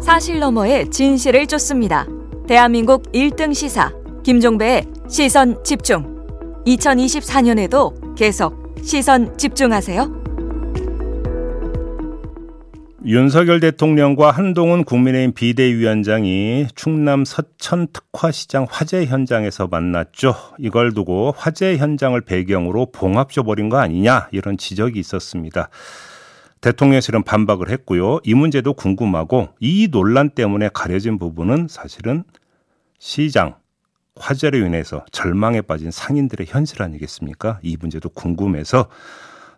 사실 너머의 진실을 쫓습니다. 대한민국 1등 시사 김종배의 시선 집중. 2024년에도 계속 시선 집중하세요. 윤석열 대통령과 한동훈 국민의힘 비대위원장이 충남 서천 특화시장 화재 현장에서 만났죠. 이걸 두고 화재 현장을 배경으로 봉합 줘버린 거 아니냐 이런 지적이 있었습니다. 대통령실은 반박을 했고요. 이 문제도 궁금하고 이 논란 때문에 가려진 부분은 사실은 시장 화재로 인해서 절망에 빠진 상인들의 현실 아니겠습니까? 이 문제도 궁금해서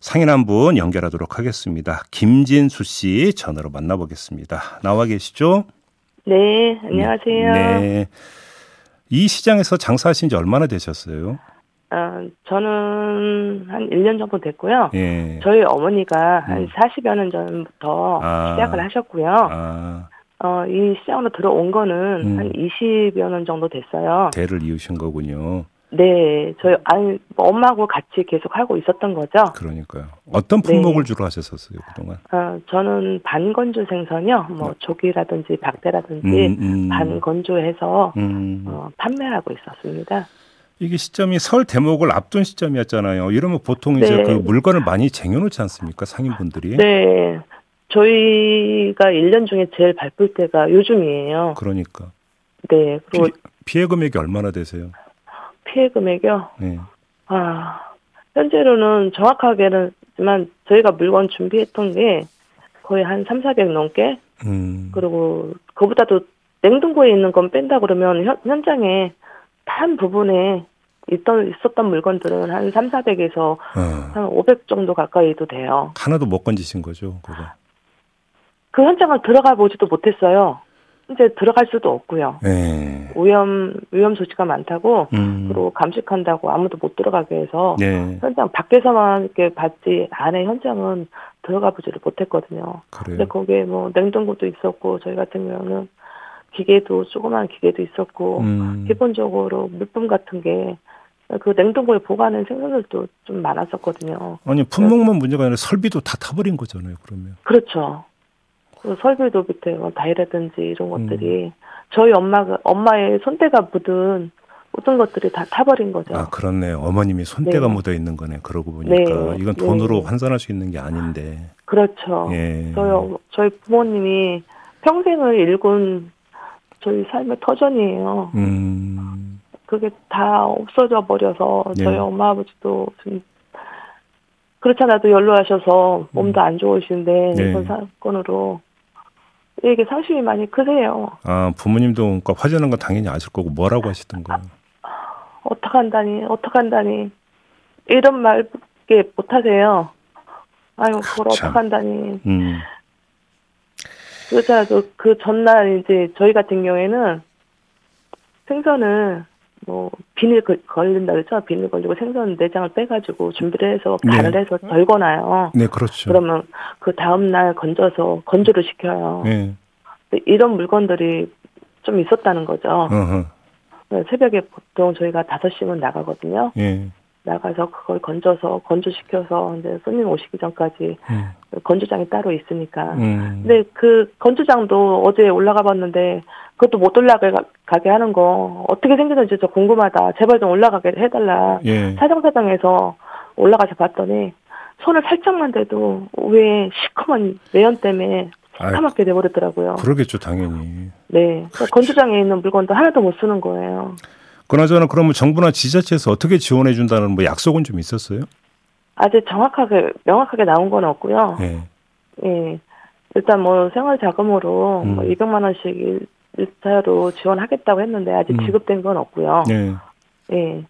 상인 한 분 연결하도록 하겠습니다. 김진수 씨 전화로 만나보겠습니다. 나와 계시죠? 네, 안녕하세요. 네. 이 시장에서 장사하신 지 얼마나 되셨어요? 어, 저는 한 1년 정도 됐고요. 예. 저희 어머니가 한 음. 40여 년 전부터 아. 시작을 하셨고요. 아, 어, 이 시장으로 들어온 거는 음. 한 20여 년 정도 됐어요. 대를 이으신 거군요. 네, 저희 아니 뭐 엄마하고 같이 계속 하고 있었던 거죠. 그러니까요. 어떤 네. 품목을 주로 하셨었어요, 그동안? 어, 저는 반건조 생선이요. 뭐 조기라든지 박대라든지 음, 음. 반건조해서 음. 어, 판매하고 있었습니다. 이게 시점이 설 대목을 앞둔 시점이었잖아요. 이러면 보통 이제 네. 그 물건을 많이 쟁여놓지 않습니까, 상인분들이? 네. 저희가 1년 중에 제일 바쁠 때가 요즘이에요. 그러니까 네. 그리고 피, 피해 금액이 얼마나 되세요? 피해 금액이요. 네. 아, 현재로는 정확하게는지만 저희가 물건 준비했던 게 거의 한 3, 400 넘게 음. 그리고 그보다도 냉동고에 있는 건 뺀다 그러면 현, 현장에 한 부분에 있던 있었던 물건들은 한 3, 400에서 어. 한500 정도 가까이도 돼요. 하나도 못 건지신 거죠, 그거. 그 현장을 들어가 보지도 못했어요. 이제 들어갈 수도 없고요. 네. 위험 위험 소지가 많다고 음. 그리고 감식한다고 아무도 못 들어가게 해서 네. 현장 밖에서만 이렇게 봤지 안에 현장은 들어가 보지를 못했거든요. 근데 그래요. 거기에 뭐 냉동고도 있었고 저희 같은 경우는 기계도 조그만 기계도 있었고 음. 기본적으로 물품 같은 게 그 냉동고에 보관하는 생선들도 좀 많았었거든요. 아니 품목만 문제가 아니라 설비도 다 타버린 거잖아요. 그러면. 그렇죠. 그 설비도 밑에 뭐 다이라든지 이런 음. 것들이 저희 엄마가 엄마의 손때가 묻은 모든 것들이 다 타버린 거죠. 아 그렇네요. 어머님이 손때가 네. 묻어 있는 거네. 그러고 보니까 네. 이건 돈으로 네. 환산할 수 있는 게 아닌데. 그렇죠. 예. 저희 어- 저희 부모님이 평생을 일군 저희 삶의 터전이에요. 음. 그게 다 없어져 버려서 네. 저희 엄마 아버지도 좀 그렇잖아도 연로하셔서 몸도 안 좋으신데 네. 이번 사건으로 이게 상심이 많이 크세요. 아 부모님도 그러니까 화재는 건 당연히 아실 거고 뭐라고 하시던가요? 어떡한다니 어떡한다니 이런 말밖에 못하세요. 아유 그걸 참. 어떡한다니 음. 그렇잖아도 그 전날 이제 저희 같은 경우에는 생선을 뭐 비닐 걸- 걸린다 그랬죠 비닐 걸리고 생선 내장을 빼가지고 준비를 해서 네. 간을 해서 덜거나요. 네 그렇죠. 그러면 그 다음 날 건져서 건조를 시켜요. 예. 근데 이런 물건들이 좀 있었다는 거죠. 어허. 네, 새벽에 보통 저희가 5시면 나가거든요. 예. 나가서 그걸 건져서 건조시켜서 이제 손님 오시기 전까지 음. 건조장이 따로 있으니까. 음. 근데 그 건조장도 어제 올라가 봤는데 그것도 못 올라가게 하는 거 어떻게 생겼는지 저 궁금하다. 제발 좀 올라가게 해달라. 예. 사정사정해서 올라가서 봤더니 손을 살짝만 대도 왜 시커먼 매연 때문에 까맣게 돼버리더라고요. 그러겠죠 당연히. 네. 그러니까 건조장에 있는 물건도 하나도 못 쓰는 거예요. 그나저나 그러면 정부나 지자체에서 어떻게 지원해 준다는 뭐 약속은 좀 있었어요? 아직 정확하게 명확하게 나온 건 없고요. 예. 예. 일단 뭐 생활 자금으로 음. 뭐 200만 원씩 일차로 지원하겠다고 했는데 아직 음. 지급된 건 없고요. 예. 예.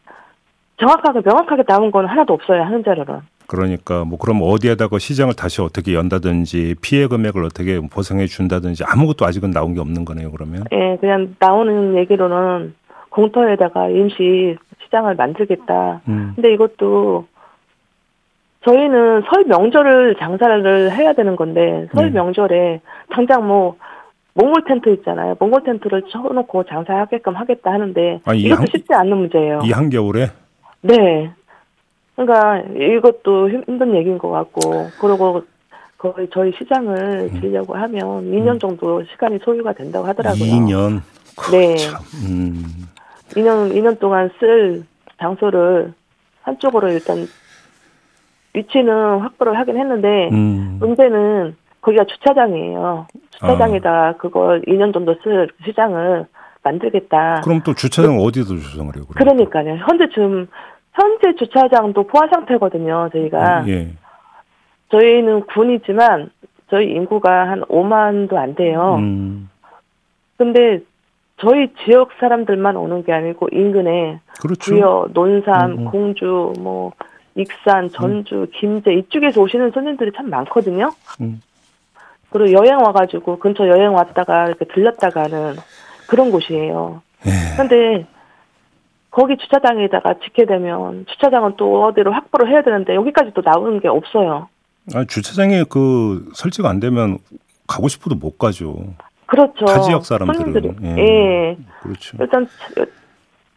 정확하게 명확하게 나온 건 하나도 없어요. 하는 자료는. 그러니까 뭐 그럼 어디에다가 시장을 다시 어떻게 연다든지 피해 금액을 어떻게 보상해 준다든지 아무것도 아직은 나온 게 없는 거네요. 그러면. 예, 그냥 나오는 얘기로는 공터에다가 임시 시장을 만들겠다. 음. 근데 이것도 저희는 설 명절을 장사를 해야 되는 건데 설 네. 명절에 당장 뭐 몽골 텐트 있잖아요. 몽골 텐트를 쳐놓고 장사하게끔 하겠다 하는데 이 이것도 한- 쉽지 않는 문제예요. 이 한겨울에 네. 그러니까 이것도 힘든 얘기인 것 같고 그리고 거의 저희 시장을 음. 지으려고 하면 2년 정도 시간이 소요가 된다고 하더라고요. 2년. 네. 참, 음. 2년 2년 동안 쓸 장소를 한쪽으로 일단 위치는 확보를 하긴 했는데 음. 문제는 거기가 주차장이에요. 주차장에다 그걸 2년 정도 쓸 시장을 만들겠다. 그럼 또 주차장 어디다 조성하려고 그래요? 그러니까요. 현재 지금 현재 주차장도 포화 상태거든요. 저희가 예. 저희는 군이지만 저희 인구가 한 5만도 안 돼요. 음. 근데 저희 지역 사람들만 오는 게 아니고 인근에 그렇죠. 부여, 논산, 음, 음. 공주, 뭐 익산, 전주, 김제 이쪽에서 오시는 손님들이 참 많거든요. 음. 그리고 여행 와가지고 근처 여행 왔다가 이렇게 들렸다가는 그런 곳이에요. 예. 근데 거기 주차장에다가 짓게 되면 주차장은 또 어디로 확보를 해야 되는데 여기까지 또 나오는 게 없어요. 아, 주차장에 그 설치가 안 되면 가고 싶어도 못 가죠. 그렇죠. 타 지역 사람들은. 손님들이. 예. 예. 그렇죠. 일단 차-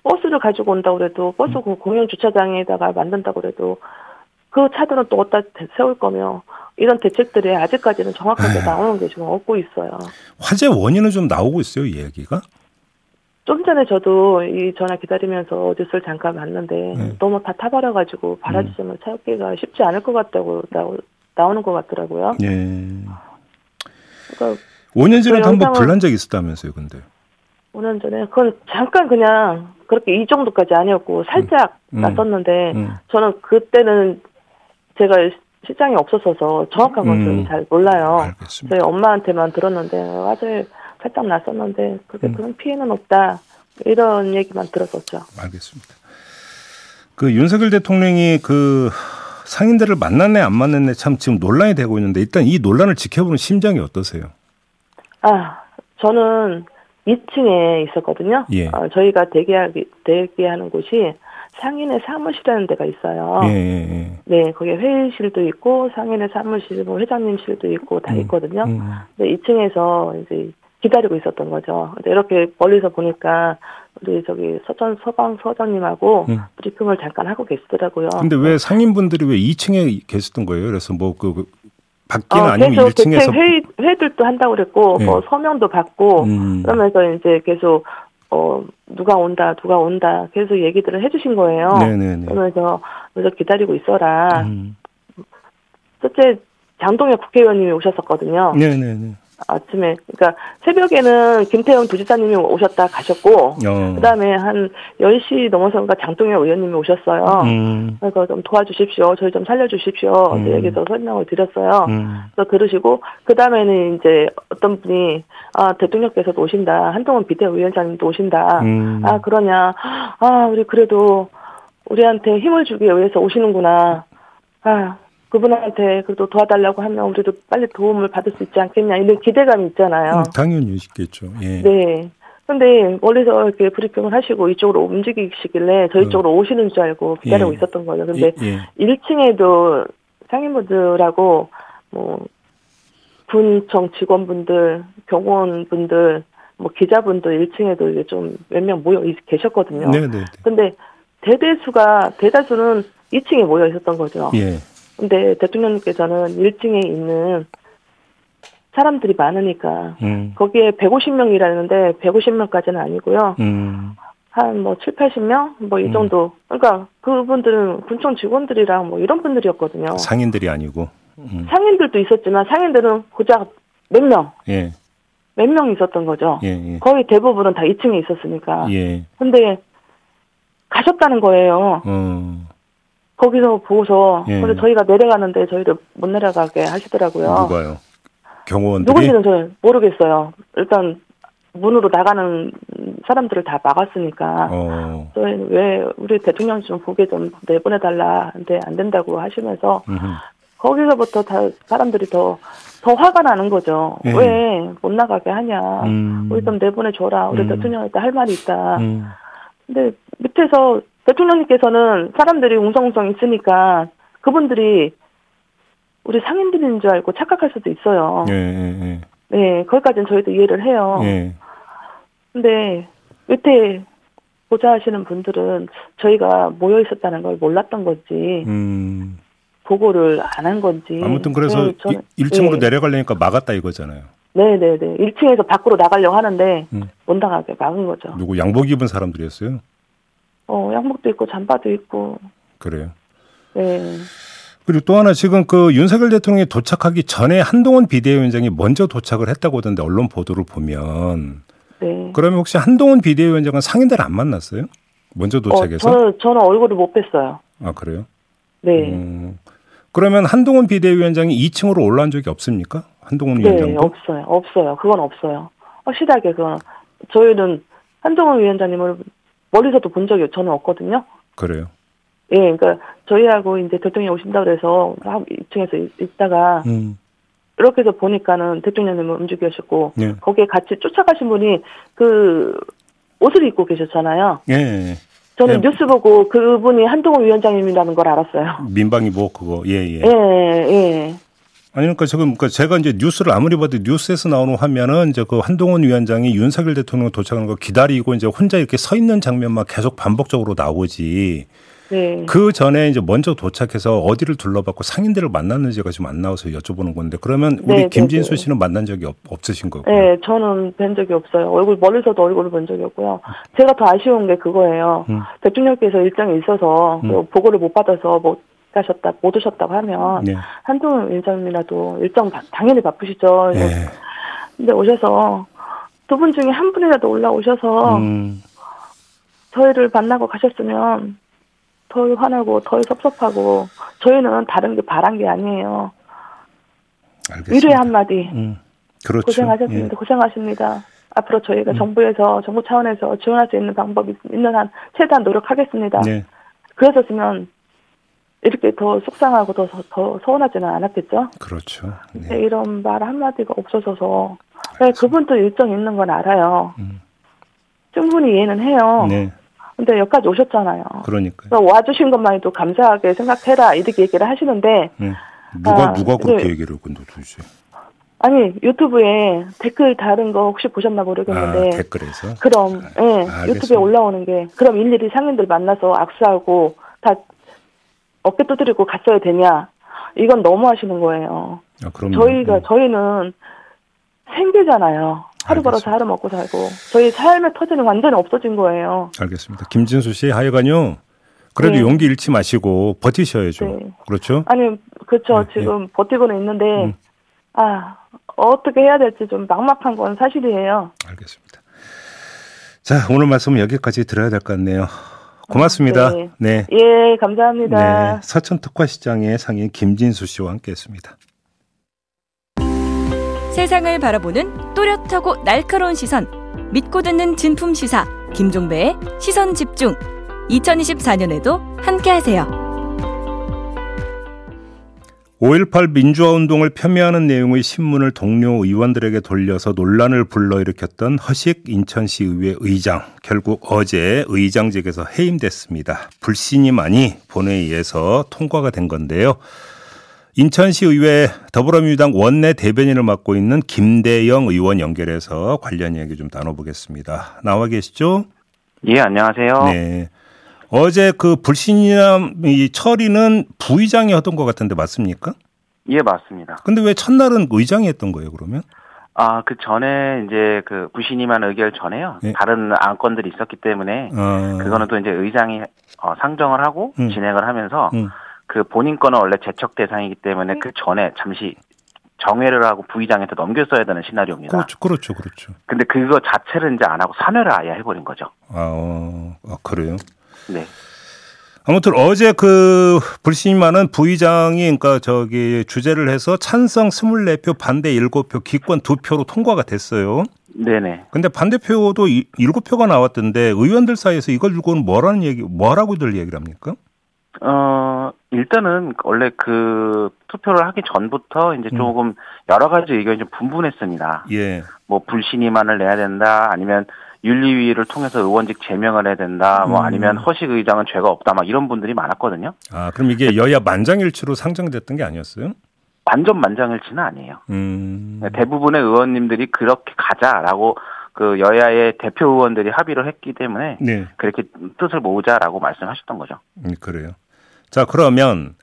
버스를 가지고 온다고 그래도 버스 그 공용 주차장에다가 만든다고 그래도 그 차들은 또 어디다 대- 세울 거며 이런 대책들이 아직까지는 정확하게 에휴. 나오는 게 지금 없고 있어요. 화재 원인은 좀 나오고 있어요, 이 얘기가? 좀 전에 저도 이 전화 기다리면서 뉴스를 잠깐 봤는데 네. 너무 다 타버려가지고 발화지점을 찾기가 쉽지 않을 것 같다고 나오, 나오는 것 같더라고요. 예. 그러니까 5년 전에도 그 한번 불난 적이 있었다면서요, 근데. 5년 전에 그건 잠깐 그냥 그렇게 이 정도까지 아니었고 살짝 음. 났었는데 음. 저는 그때는 제가 시장에 없었어서 정확한 건 음. 잘 몰라요. 알겠습니다. 저희 엄마한테만 들었는데 화재 살짝 났었는데 그렇게 음. 그런 피해는 없다 이런 얘기만 들었었죠. 알겠습니다. 그 윤석열 대통령이 그 상인들을 만났네 안 만났네 참 지금 논란이 되고 있는데 일단 이 논란을 지켜보는 심정이 어떠세요? 아 저는 2층에 있었거든요. 예. 어, 저희가 대기하기 대기하는 곳이 상인의 사무실이라는 데가 있어요. 예, 예, 예. 네, 거기에 회의실도 있고 상인의 사무실, 뭐 회장님실도 있고 다 음, 있거든요. 음. 근데 2층에서 이제 기다리고 있었던 거죠. 근데 이렇게 멀리서 보니까 우리 저기 서전 서방 서장님하고 음. 브리핑을 잠깐 하고 계시더라고요. 근데 왜 상인분들이 왜 2층에 계셨던 거예요? 그래서 뭐그 그 밖에는 어, 아니면 계속 1층에서 대체 회의 회들도 한다고 그랬고 예. 뭐 서명도 받고 음. 그러면서 이제 계속 어 누가 온다 누가 온다 계속 얘기들을 해주신 거예요. 네네네. 그러면서 그래서 기다리고 있어라. 음. 첫째 장동혁 국회의원님이 오셨었거든요. 네네네. 아침에 그러니까 새벽에는 김태형 부지사님이 오셨다 가셨고 어. 그다음에 한 10시 넘어서니까 장동혁 의원님이 오셨어요. 음. 그래서 좀 도와주십시오. 저희 좀 살려주십시오. 음. 여기서 설명을 드렸어요. 음. 그래서 들으시고 그 다음에는 이제 어떤 분이 아 대통령께서도 오신다. 한동훈 비대위원장님도 오신다. 음. 아 그러냐. 아 우리 그래도 우리한테 힘을 주기 위해서 오시는구나. 아 그분한테 그래도 도와달라고 하면 우리도 빨리 도움을 받을 수 있지 않겠냐 이런 기대감이 있잖아요. 음, 당연히 있겠죠. 예. 네. 근데 멀리서 이렇게 브리핑을 하시고 이쪽으로 움직이시길래 저희 음. 쪽으로 오시는 줄 알고 기다리고 예. 있었던 거예요. 근데 예, 예. 1층에도 상인분들하고 뭐 군청 직원분들, 경호원분들, 뭐 기자분들 1층에도 이제 좀몇 명 모여 있- 계셨거든요. 네네. 근데 대대수가 대다수는 2층에 모여 있었던 거죠. 예. 근데 대통령님께서는 1층에 있는 사람들이 많으니까 음. 거기에 150명이라는데 150명까지는 아니고요. 음. 한뭐 7, 80명 뭐이 음. 정도. 그러니까 그분들은 군청 직원들이랑 뭐 이런 분들이었거든요. 상인들이 아니고. 음. 상인들도 있었지만 상인들은 고작 몇 명, 예. 몇 명 있었던 거죠. 예. 예. 거의 대부분은 다 2층에 있었으니까. 예. 근데 가셨다는 거예요. 어. 거기서 보고서. 예. 그래서 저희가 내려가는데 저희를 못 내려가게 하시더라고요. 누가요? 경호원들이 누군지는 저는 모르겠어요. 일단 문으로 나가는 사람들을 다 막았으니까. 어. 저희는 왜 우리 대통령 좀 보게 좀 내보내달라 근데 안 된다고 하시면서 음흠. 거기서부터 다 사람들이 더, 더 화가 나는 거죠. 예. 왜못 나가게 하냐. 음. 우리 좀 내보내줘라. 우리 음. 대통령한테 할 말이 있다. 음. 근데 밑에서 대통령님께서는 사람들이 웅성웅성 있으니까 그분들이 우리 상인들인 줄 알고 착각할 수도 있어요. 예, 예, 네, 거기까지는 저희도 이해를 해요. 예. 예. 근데 밑에 보좌 하시는 분들은 저희가 모여 있었다는 걸 몰랐던 거지. 음. 보고를 안 한 건지. 아무튼 그래서 네, 저는- 1층으로 예. 내려가려니까 막았다 이거잖아요. 네네네. 1층에서 밖으로 나가려고 하는데 음. 못 나가게 막은 거죠. 누구 양복 입은 사람들이었어요? 어 양복도 있고 잠바도 있고. 그래요. 네. 그리고 또 하나 지금 그 윤석열 대통령이 도착하기 전에 한동훈 비대위원장이 먼저 도착을 했다고 하던데 언론 보도를 보면 네. 그러면 혹시 한동훈 비대위원장은 상인들 안 만났어요? 먼저 어, 도착해서? 저는 저는 얼굴을 못 뵀어요. 아 그래요? 네. 음, 그러면 한동훈 비대위원장이 2층으로 올라온 적이 없습니까? 한동훈 네, 위원장도? 없어요. 없어요. 그건 없어요. 확실하게 그건 저희는 한동훈 위원장님을 멀리서도 본 적이 저는 없거든요. 그래요. 예, 그러니까 저희하고 이제 대통령이 오신다 그래서 한 2층에서 있- 있다가 음, 이렇게 해서 보니까는 대통령님은 움직이셨고 예. 거기에 같이 쫓아가신 분이 그 옷을 입고 계셨잖아요. 예, 예. 저는 예. 뉴스 보고 그분이 한동훈 위원장님이라는 걸 알았어요. 민방위 뭐 그거 예, 예. 예, 예. 아니 그러니까 지금 그러니까 제가 이제 뉴스를 아무리 봐도 뉴스에서 나오는 화면은 이제 그 한동훈 위원장이 윤석열 대통령 도착하는 거 기다리고 이제 혼자 이렇게 서 있는 장면만 계속 반복적으로 나오지. 네. 그 전에 이제 먼저 도착해서 어디를 둘러봤고 상인들을 만났는지가 지금 안 나와서 여쭤보는 건데 그러면 우리 네, 네, 김진수 네. 씨는 만난 적이 없, 없으신 거고. 네, 저는 뵌 적이 없어요. 얼굴 멀리서도 얼굴을 본 적이 없고요. 제가 더 아쉬운 게 그거예요. 음. 대통령께서 일정이 있어서 음. 그 보고를 못 받아서 못 가셨다, 못 오셨다고 하면 네. 한동훈 위원장님이라도 일정 바- 당연히 바쁘시죠. 예. 근데 오셔서 두 분 중에 한 분이라도 올라오셔서 음, 저희를 만나고 가셨으면 더 화나고 더 섭섭하고 저희는 다른 게 바란 게 아니에요. 알겠습니다. 위로의 한마디. 음, 그렇죠. 고생하셨습니다. 예. 고생하십니다. 앞으로 저희가 음. 정부에서 정부 차원에서 지원할 수 있는 방법이 있는 한 최대한 노력하겠습니다. 네. 그러셨으면 이렇게 더 속상하고 더, 더, 더 서운하지는 않았겠죠. 그렇죠. 네. 이런 말 한마디가 없어져서 네, 그분도 일정 있는 건 알아요. 음. 충분히 이해는 해요. 네. 근데 여기까지 오셨잖아요. 그러니까요. 그래서 와주신 것만 해도 감사하게 생각해라 이렇게 얘기를 하시는데 네. 누가 아, 누가 그렇게 네. 얘기를 근데 도대체. 아니 유튜브에 댓글 다른 거 혹시 보셨나 아, 모르겠는데 댓글에서. 그럼 예 알겠습니다. 유튜브에 올라오는 게 그럼 일일이 상인들 만나서 악수하고 다 어깨 두드리고 갔어야 되냐 이건 너무 하시는 거예요. 아, 그럼 저희가 저희는 생계잖아요. 하루 벌어서 알겠습니다. 하루 먹고 살고 저희 삶의 터전이 완전히 없어진 거예요. 알겠습니다. 김진수 씨 하여간요. 그래도 네. 용기 잃지 마시고 버티셔야죠. 네. 그렇죠? 아니 그렇죠 네, 지금 버티고는 있는데 음. 아 어떻게 해야 될지 좀 막막한 건 사실이에요. 알겠습니다. 자, 오늘 말씀은 여기까지 들어야 될 것 같네요. 고맙습니다. 네. 네. 예 감사합니다. 네. 서천 특화시장의 상인 김진수 씨와 함께했습니다. 세상을 바라보는 또렷하고 날카로운 시선 믿고 듣는 진품 시사 김종배의 시선 집중 2024년에도 함께하세요. 5.18 민주화 운동을 폄훼하는 내용의 신문을 동료 의원들에게 돌려서 논란을 불러일으켰던 허식 인천시 의회 의장 결국 어제 의장직에서 해임됐습니다. 불신이 많이 본회의에서 통과가 된 건데요. 인천시 의회 더불어민주당 원내 대변인을 맡고 있는 김대영 의원 연결해서 관련 이야기 좀 나눠보겠습니다. 나와 계시죠? 예, 안녕하세요. 네. 어제 그 불신이나 이 처리는 부의장이 하던 것 같은데 맞습니까? 예, 맞습니다. 근데 왜 첫날은 의장이 했던 거예요, 그러면? 아, 그 전에 이제 그 부신임한 의결 전에요. 네. 다른 안건들이 있었기 때문에 어. 그거는 또 이제 의장이 어, 상정을 하고 음. 진행을 하면서 음. 그 본인 거는 원래 제척 대상이기 때문에 그 전에 잠시 정회를 하고 부의장한테 넘겼어야 되는 시나리오입니다. 그렇죠, 그렇죠, 그렇죠. 근데 그거 자체를 이제 안 하고 사뇌를 아예 해버린 거죠. 아, 어, 아, 그래요? 네. 아무튼 어제 그 불신임하는 부의장이 그러니까 저기 주재를 해서 찬성 24표, 반대 7표, 기권 2표로 통과가 됐어요. 네네. 근데 반대표도 7표가 나왔던데 의원들 사이에서 이걸 두고는 뭐라는 얘기, 뭐라고들 얘기를 합니까? 어, 일단은 원래 그 투표를 하기 전부터 이제 음. 조금 여러 가지 의견이 좀 분분했습니다. 예. 뭐 불신임안을 내야 된다 아니면 윤리위를 통해서 의원직 제명을 해야 된다 뭐 음. 아니면 허식 의장은 죄가 없다 막 이런 분들이 많았거든요. 아, 그럼 이게 여야 만장일치로 상정됐던 게 아니었어요? 완전 만장일치는 아니에요. 음. 대부분의 의원님들이 그렇게 가자라고 그 여야의 대표 의원들이 합의를 했기 때문에 네. 그렇게 뜻을 모으자라고 말씀하셨던 거죠. 음, 그래요. 자, 그러면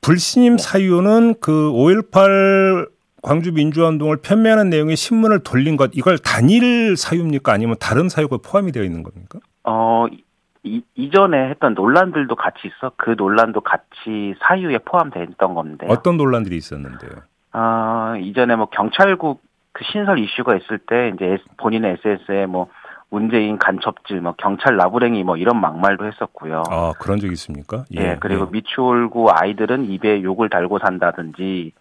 불신임 사유는 그 5.18 광주 민주화운동을 편매하는 내용의 신문을 돌린 것 이걸 단일 사유입니까 아니면 다른 사유가 포함이 되어 있는 겁니까? 어 이, 이전에 했던 논란들도 같이 있어 그 논란도 같이 사유에 포함됐던 건데 어떤 논란들이 있었는데요? 아 이전에 뭐 경찰국 그 신설 이슈가 있을 때 이제 본인의 SS에 뭐 문재인 간첩질, 뭐 경찰 나부랭이 뭐 이런 막말도 했었고요. 아 그런 적 있습니까? 예, 예 그리고 예. 미추홀구 아이들은 입에 욕을 달고 산다든지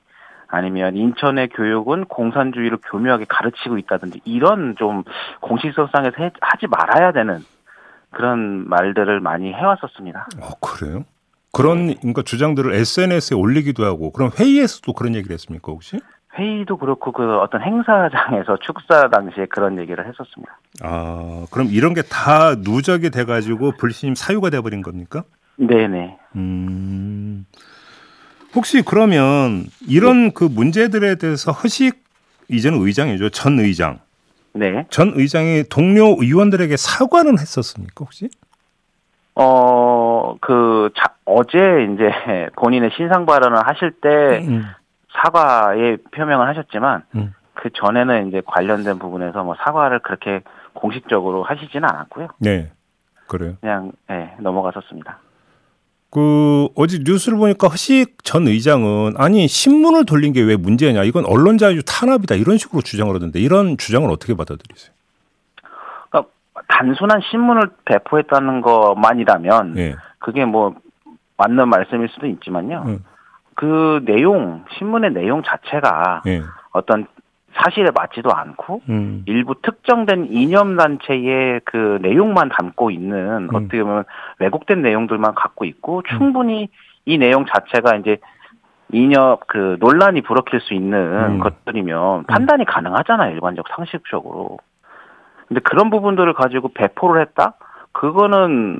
아니면 인천의 교육은 공산주의를 교묘하게 가르치고 있다든지 이런 좀 공식성상에서 해, 하지 말아야 되는 그런 말들을 많이 해왔었습니다. 어 그래요? 그런 네. 그러니까 주장들을 SNS에 올리기도 하고 그럼 회의에서도 그런 얘기를 했습니까 혹시? 회의도 그렇고 그 어떤 행사장에서 축사 당시에 그런 얘기를 했었습니다. 아 그럼 이런 게 다 누적이 돼가지고 불신임 사유가 돼버린 겁니까? 네네. 음 혹시 그러면 이런 네. 그 문제들에 대해서 허식 이제는 의장이죠 전 의장. 네. 전 의장이 동료 의원들에게 사과는 했었습니까 혹시? 어, 그, 자, 어제 이제 본인의 신상 발언을 하실 때 음. 사과의 표명을 하셨지만 음. 그 전에는 이제 관련된 부분에서 뭐 사과를 그렇게 공식적으로 하시지는 않았고요. 네. 그래요. 그냥 네, 넘어갔었습니다. 그 어제 뉴스를 보니까 허식 전 의장은 아니 신문을 돌린 게 왜 문제냐 이건 언론 자유 탄압이다 이런 식으로 주장을 하던데 이런 주장을 어떻게 받아들이세요? 그러니까 단순한 신문을 배포했다는 것만이라면 네. 그게 뭐 맞는 말씀일 수도 있지만요. 음. 그 내용 신문의 내용 자체가 네. 어떤 사실에 맞지도 않고 음. 일부 특정된 이념 단체의 그 내용만 담고 있는 음. 어떻게 보면 왜곡된 내용들만 갖고 있고 음. 충분히 이 내용 자체가 이제 이념 그 논란이 불어킬 수 있는 음. 것들이면 음. 판단이 가능하잖아요 일반적 상식적으로. 근데 그런 부분들을 가지고 배포를 했다? 그거는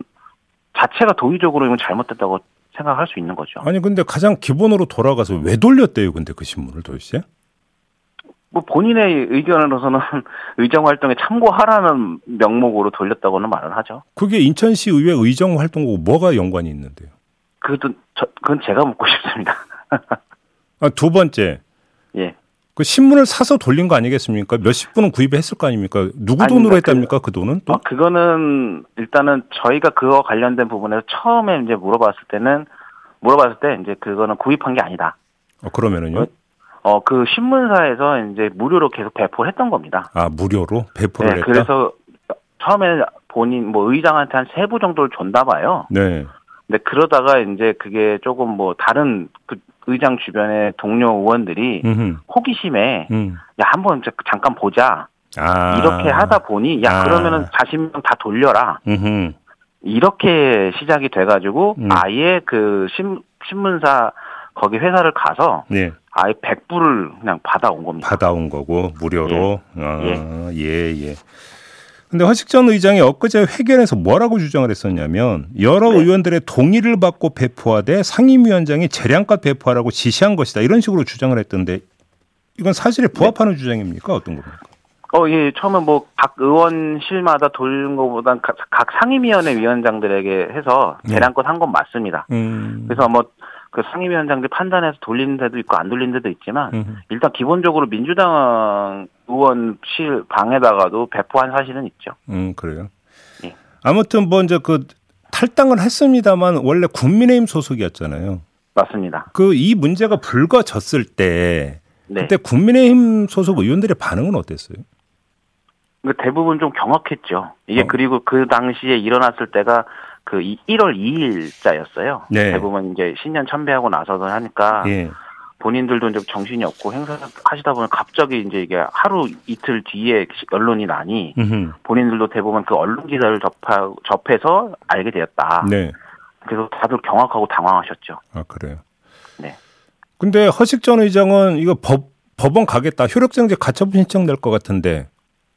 자체가 도의적으로 이건 잘못됐다고 생각할 수 있는 거죠. 아니 근데 가장 기본으로 돌아가서 왜 돌렸대요, 근데 그 신문을 도대체? 뭐 본인의 의견으로서는 의정 활동에 참고하라는 명목으로 돌렸다고는 말을 하죠. 그게 인천시 의회 의정 활동하고 뭐가 연관이 있는데요? 그것도 저, 그건 제가 묻고 싶습니다. 아, 두 번째. 예. 그 신문을 사서 돌린 거 아니겠습니까? 몇십 분은 구입했을 거 아닙니까? 누구 아니, 돈으로 그러니까 했답니까? 그, 그 돈은 또? 어, 그거는 일단은 저희가 그거 관련된 부분에서 처음에 이제 물어봤을 때는 물어봤을 때 이제 그거는 구입한 게 아니다. 어, 그러면은요? 어, 그 신문사에서 이제 무료로 계속 배포를 했던 겁니다. 아, 무료로 배포를 네, 했다. 그래서 처음에 본인 뭐 의장한테 한 세 부 정도를 줬나 봐요. 네. 근데 그러다가 이제 그게 조금 뭐 다른 그 의장 주변의 동료 의원들이 음흠. 호기심에 음. 야 한번 잠깐 보자 아. 이렇게 하다 보니 야 아. 그러면은 자신명 다 돌려라 음흠. 이렇게 시작이 돼가지고 음. 아예 그 신, 신문사 거기 회사를 가서 네. 아예 100불을 그냥 받아온 겁니다. 받아온 거고 무료로 예. 아, 예. 예, 예. 근데 허식 전 의장이 엊그제 회견에서 뭐라고 주장을 했었냐면 여러 네. 의원들의 동의를 받고 배포하되 상임위원장이 재량껏 배포하라고 지시한 것이다 이런 식으로 주장을 했던데 이건 사실에 부합하는 네. 주장입니까 어떤 겁니까? 어, 예, 처음에 뭐, 각 의원실마다 돌린 것보단 각, 각 상임위원회 위원장들에게 해서 네. 재량껏 한 건 맞습니다. 음. 그래서 뭐, 그 상임위원장들 판단해서 돌리는 데도 있고 안 돌리는 데도 있지만 음. 일단 기본적으로 민주당 의원실 방에다가도 배포한 사실은 있죠. 음 그래요. 예. 아무튼 뭐 이제 그 탈당을 했습니다만 원래 국민의힘 소속이었잖아요. 맞습니다. 그 이 문제가 불거졌을 때 네. 그때 국민의힘 소속 의원들의 반응은 어땠어요? 그 대부분 좀 경악했죠. 이게 어. 그리고 그 당시에 일어났을 때가 그 1월 2일자였어요. 네. 대부분 이제 신년 참배하고 나서서 하니까 예. 본인들도 이제 정신이 없고 행사하시다 보면 갑자기 이제 이게 하루 이틀 뒤에 언론이 나니 음흠. 본인들도 대부분 그 언론 기사를 접하, 접해서 알게 되었다. 네. 그래서 다들 경악하고 당황하셨죠. 아 그래요. 네. 근데 허식 전 의장은 이거 법 법원 가겠다 효력정지 가처분 신청 낼것 같은데.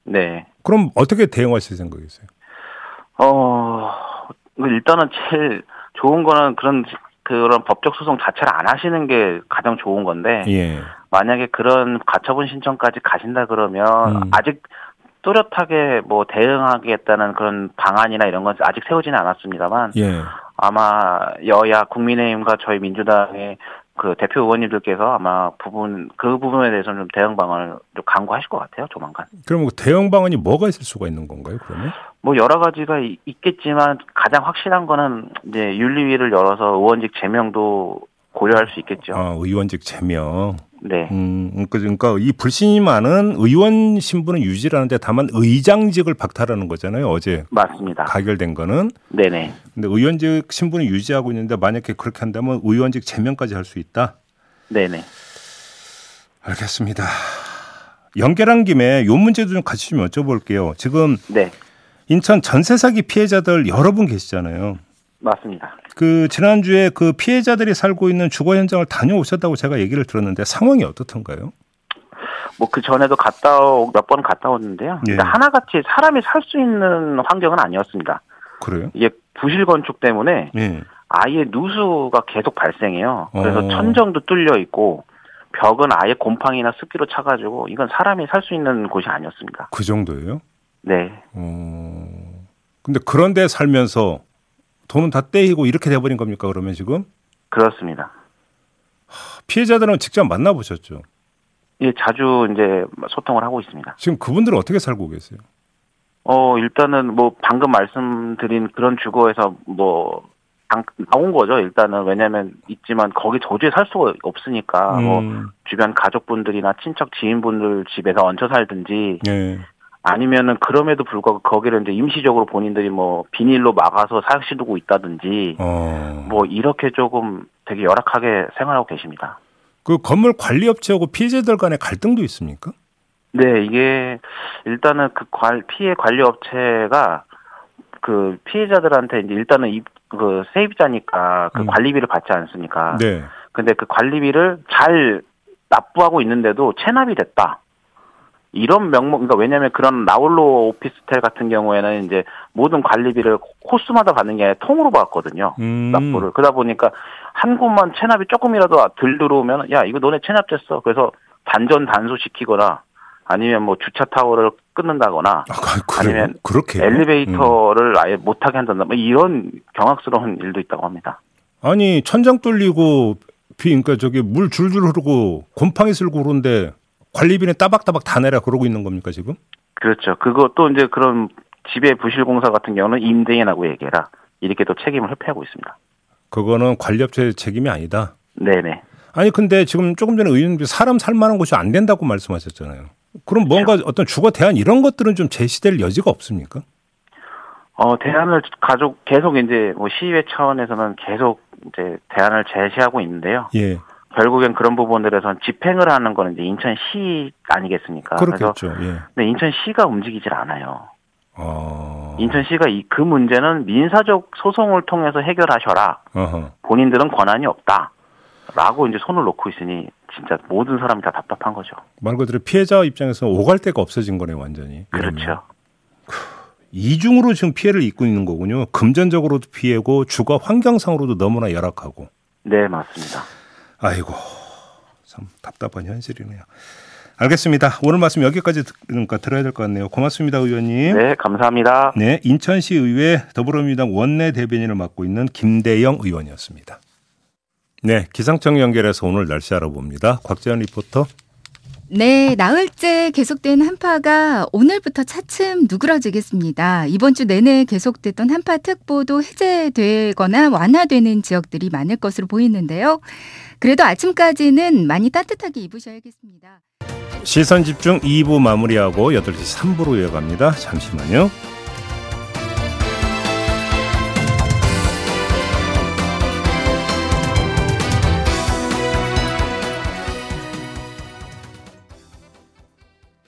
네. 그럼 어떻게 대응하실 생각이세요? 어 일단은 제일 좋은 거는 그런 그런 법적 소송 자체를 안 하시는 게 가장 좋은 건데 예. 만약에 그런 가처분 신청까지 가신다 그러면 음. 아직 또렷하게 뭐 대응하겠다는 그런 방안이나 이런 건 아직 세우지는 않았습니다만 예. 아마 여야 국민의힘과 저희 민주당의 그 대표 의원님들께서 아마 부분 그 부분에 대해서는 좀 대응 방안을 좀 강구하실 것 같아요 조만간. 그럼 그 대응 방안이 뭐가 있을 수가 있는 건가요 그러면? 뭐 여러 가지가 있겠지만 가장 확실한 거는 이제 윤리위를 열어서 의원직 제명도 고려할 수 있겠죠. 아, 의원직 제명. 네. 음, 그러니까, 이 불신이 많은 의원 신분은 유지하는데 다만 의장직을 박탈하는 거잖아요. 어제 맞습니다. 가결된 거는. 네네. 근데 의원직 신분을 유지하고 있는데 만약에 그렇게 한다면 의원직 제명까지 할 수 있다. 네네. 알겠습니다. 연결한 김에 요 문제도 좀 같이 좀 여쭤볼게요. 지금 네. 인천 전세 사기 피해자들 여러 분 계시잖아요. 맞습니다. 그 지난주에 그 피해자들이 살고 있는 주거 현장을 다녀오셨다고 제가 얘기를 들었는데 상황이 어떻던가요? 뭐 그 전에도 갔다 몇 번 갔다 왔는데요. 예. 하나같이 사람이 살 수 있는 환경은 아니었습니다. 그래요? 이게 부실 건축 때문에 예. 아예 누수가 계속 발생해요. 그래서 어. 천정도 뚫려 있고 벽은 아예 곰팡이나 습기로 차가지고 이건 사람이 살 수 있는 곳이 아니었습니다. 그 정도예요? 네. 어. 근데 그런데 살면서 돈은 다 떼이고 이렇게 돼버린 겁니까 그러면 지금? 그렇습니다. 피해자들은 직접 만나보셨죠? 예, 자주 이제 소통을 하고 있습니다. 지금 그분들은 어떻게 살고 계세요? 어, 일단은 뭐 방금 말씀드린 그런 주거에서 뭐 나온 거죠. 일단은 왜냐하면 있지만 거기 저주에 살 수가 없으니까 뭐 음. 뭐 주변 가족분들이나 친척 지인분들 집에서 얹혀 살든지 네. 아니면은 그럼에도 불구하고 거기를 이제 임시적으로 본인들이 뭐 비닐로 막아서 사시두고 있다든지 어. 뭐 이렇게 조금 되게 열악하게 생활하고 계십니다. 그 건물 관리 업체하고 피해자들 간의 갈등도 있습니까? 네, 이게 일단은 그 관, 피해 관리 업체가 그 피해자들한테 이제 일단은 이, 그 세입자니까 그 음. 관리비를 받지 않습니까? 네. 근데 그 관리비를 잘 납부하고 있는데도 체납이 됐다. 이런 명목, 그러니까 왜냐하면 그런 나홀로 오피스텔 같은 경우에는 이제 모든 관리비를 코스마다 받는 게 아니라 통으로 받거든요. 음. 납부를. 그러다 보니까 한 곳만 체납이 조금이라도 덜 들어오면 야 이거 너네 체납됐어. 그래서 단전 단수시키거나 아니면 뭐 주차 타워를 끊는다거나 아, 니면 그렇게 엘리베이터를 음. 아예 못하게 한다든가 뭐 이런 경악스러운 일도 있다고 합니다. 아니 천장 뚫리고 비 그러니까 저기 물 줄줄 흐르고 곰팡이 쓸고 그런데 관리비는 따박따박 다 내라 그러고 있는 겁니까 지금? 그렇죠. 그것도 이제 그런 집의 부실공사 같은 경우는 임대인하고 얘기해라 이렇게 또 책임을 회피하고 있습니다. 그거는 관리업체 책임이 아니다. 네네. 아니 근데 지금 조금 전에 의원님 사람 살만한 곳이 안 된다고 말씀하셨잖아요. 그럼 그렇죠. 뭔가 어떤 주거 대안 이런 것들은 좀 제시될 여지가 없습니까? 어 대안을 가족 계속 이제 뭐 시의회 차원에서는 계속 이제 대안을 제시하고 있는데요. 예. 결국엔 그런 부분들에선 집행을 하는 거는 이제 인천시 아니겠습니까? 그렇겠죠. 그래서 예. 근데 인천시가 움직이질 않아요. 어... 인천시가 이 그 문제는 민사적 소송을 통해서 해결하셔라. 어허. 본인들은 권한이 없다. 라고 이제 손을 놓고 있으니 진짜 모든 사람이 다 답답한 거죠. 말 그대로 피해자 입장에서 오갈 데가 없어진 거네 완전히. 그렇죠. 이중으로 지금 피해를 입고 있는 거군요. 금전적으로도 피해고 주거 환경상으로도 너무나 열악하고. 네, 맞습니다. 아이고 참 답답한 현실이네요. 알겠습니다. 오늘 말씀 여기까지 그러니까 들어야 될 것 같네요. 고맙습니다, 의원님. 네, 감사합니다. 네, 인천시 의회 더불어민주당 원내 대변인을 맡고 있는 김대영 의원이었습니다. 네, 기상청 연결해서 오늘 날씨 알아봅니다. 곽재현 리포터. 네, 나흘째 계속된 한파가 오늘부터 차츰 누그러지겠습니다. 이번 주 내내 계속됐던 한파 특보도 해제되거나 완화되는 지역들이 많을 것으로 보이는데요. 그래도 아침까지는 많이 따뜻하게 입으셔야겠습니다. 시선 집중 2부 마무리하고 8시 3부로 이어갑니다. 잠시만요.